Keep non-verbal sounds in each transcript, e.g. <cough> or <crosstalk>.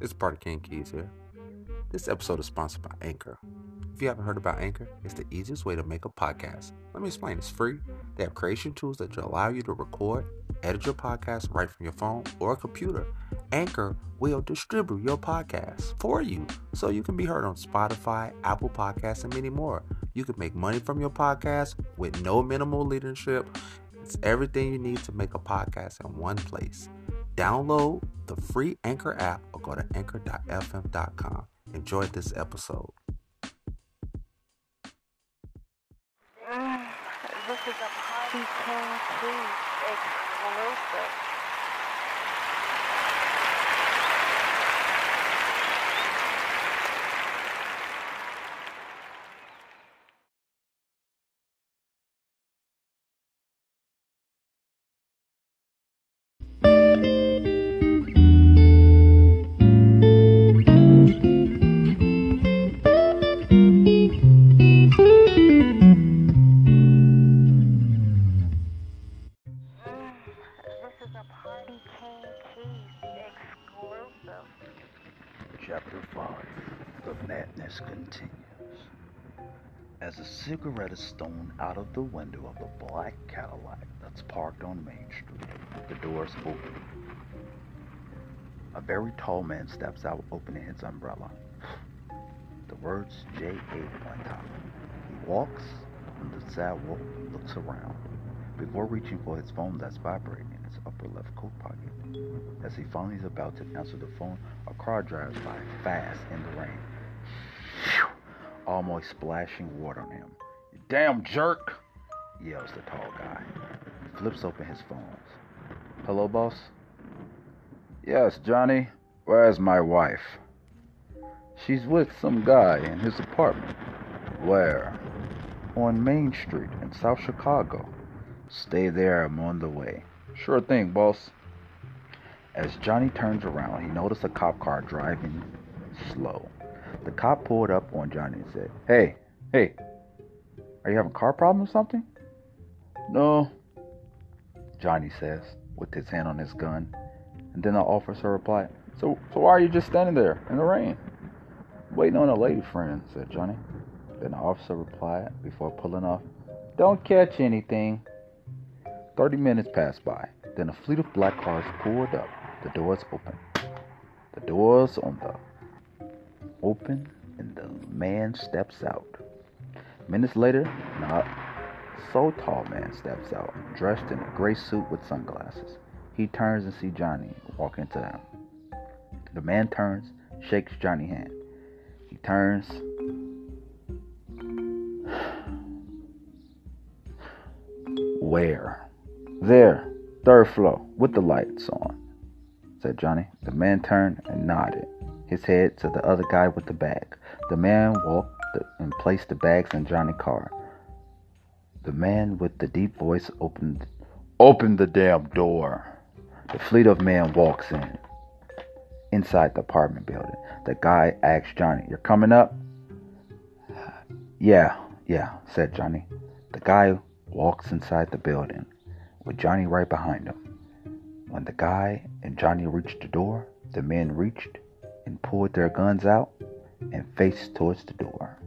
It's Party King Keys here. This episode is sponsored by Anchor. If you haven't heard about Anchor, it's the easiest way to make a podcast. Let me explain. It's free. They have creation tools that allow you to record, edit your podcast right from your phone or computer. Anchor will distribute your podcast for you so you can be heard on Spotify, Apple Podcasts, and many more. You can make money from your podcast with no minimal leadership. It's everything you need to make a podcast in one place. Download the free Anchor app or go to anchor.fm.com. Enjoy this episode. Mm, <sighs> this is a King is thrown out of the window of the black Cadillac that's parked on Main Street, the doors open. A very tall man steps out, opening his umbrella. The words J.A. on top. He walks on the sidewalk, looks around, before reaching for his phone that's vibrating in his upper left coat pocket. As he finally is about to answer the phone, a car drives by fast in the rain, almost splashing water on him. Damn jerk! yells the tall guy. Flips open his phones. Hello, boss? Yes, Johnny. Where's my wife? She's with some guy in his apartment. Where? On Main Street in South Chicago. Stay there, I'm on the way. Sure thing, boss. As Johnny turns around, he noticed a cop car driving slow. The cop pulled up on Johnny and said, Hey, hey, are you having a car problem or something? No, Johnny says, with his hand on his gun. And then the officer replied, So, so why are you just standing there in the rain? Waiting on a lady friend, said Johnny. Then the officer replied before pulling off, Don't catch anything. Thirty minutes passed by. Then a fleet of black cars pulled up. The doors open. The doors on the open and the man steps out. Minutes later, not so tall man steps out, dressed in a gray suit with sunglasses. He turns and sees Johnny walk into them. The man turns, shakes Johnny's hand. He turns. <sighs> Where? There, third floor, with the lights on, said Johnny. The man turned and nodded his head to the other guy with the bag. The man walked and placed the bags in Johnny's car. The man with the deep voice opened opened the damn door. The fleet of men walks in. Inside the apartment building, the guy asks Johnny, You're coming up? Yeah, yeah, said Johnny. The guy walks inside the building with Johnny right behind him. When the guy and Johnny reached the door, the men reached and pulled their guns out and faced towards the door.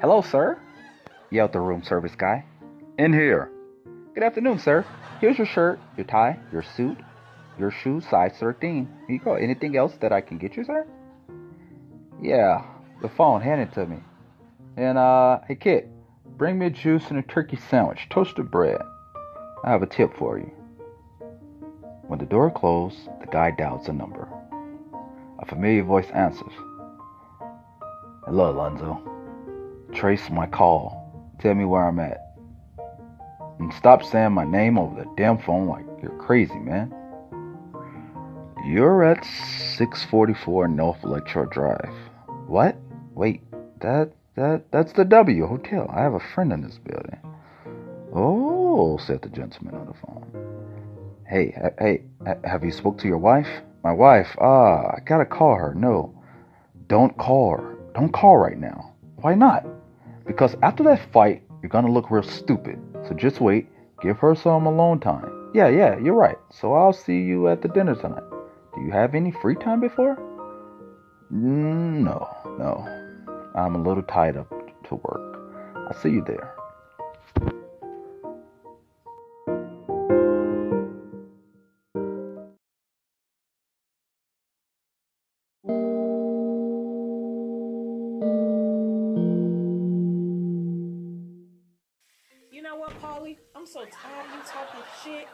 Hello, sir, yelled the room service guy. In here. Good afternoon, sir. Here's your shirt, your tie, your suit, your shoes, size 13. Here you go. Anything else that I can get you, sir? Yeah, the phone. Hand it to me. And, uh, hey, kid, bring me a juice and a turkey sandwich, toasted bread. I have a tip for you. When the door closed, the guy dials a number. A familiar voice answers. Hello, Alonzo. Trace my call. Tell me where I'm at. And stop saying my name over the damn phone like you're crazy, man. You're at 644 North Lakeshore Drive. What? Wait, that That that's the W Hotel. I have a friend in this building. Oh, said the gentleman on the phone. Hey, hey, have you spoke to your wife? My wife. Ah, I gotta call her. No, don't call her. Don't call right now. Why not? Because after that fight, you're gonna look real stupid. So just wait. Give her some alone time. Yeah, yeah, you're right. So I'll see you at the dinner tonight. Do you have any free time before? Mm, No, no. I'm a little tied up to work. I'll see you there. I'm so tired of you talking shit.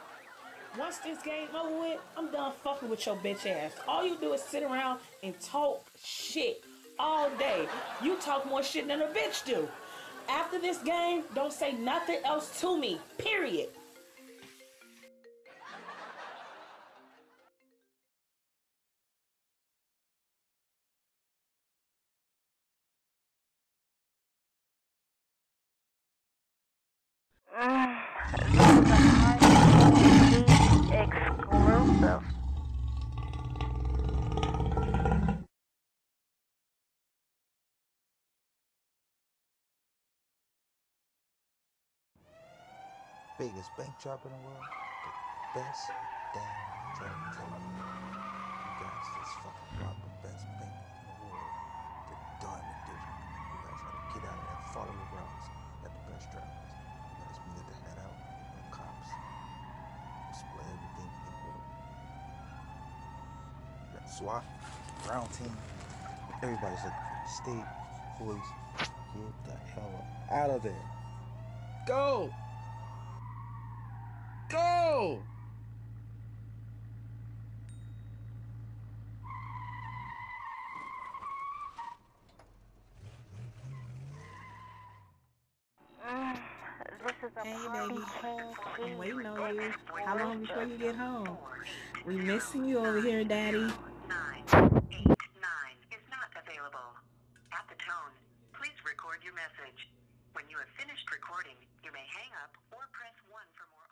Once this game over with, I'm done fucking with your bitch ass. All you do is sit around and talk shit all day. You talk more shit than a bitch do. After this game, don't say nothing else to me. Period. Biggest bank job in the world, the best damn I'm telling you. You guys just fucking robbed the best bank in the world, the Diamond District. You guys gotta get out of there, follow the routes, let the best drivers. You guys at the head out, no cops. Display everything equal. You got SWAT, ground team, everybody's you. State, police, get the hell out of there. Go! Hey, baby. I'm waiting on you. How long before you get home? We missing you over here, Daddy. nine eight nine is not available. At the tone, please record your message. When you have finished recording, you may hang up or press one for more.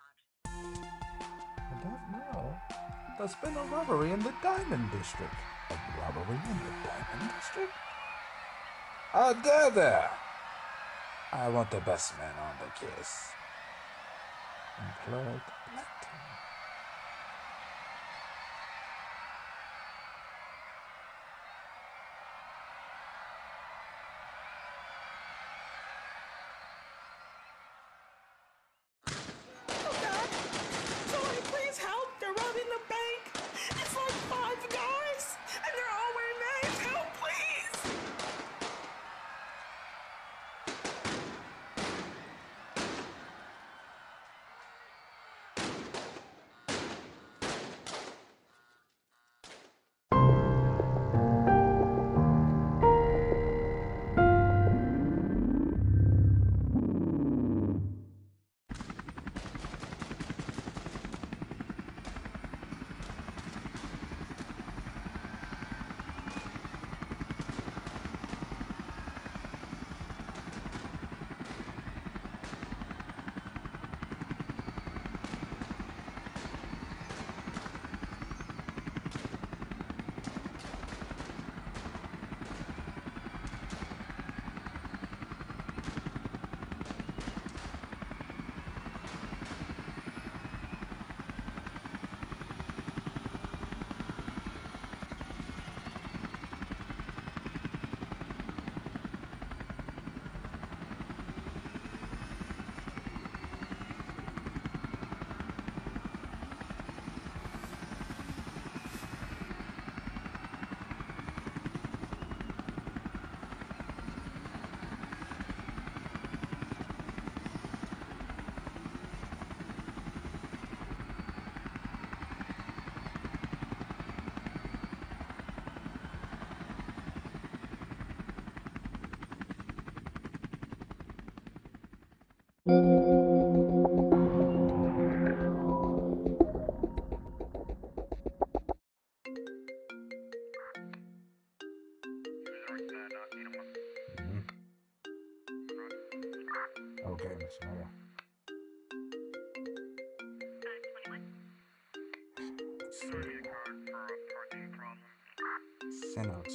I don't know. There's been a robbery in the Diamond District. A robbery in the Diamond District? Ah, How dare there! I want the best man on the case. Employed Blackton. Send out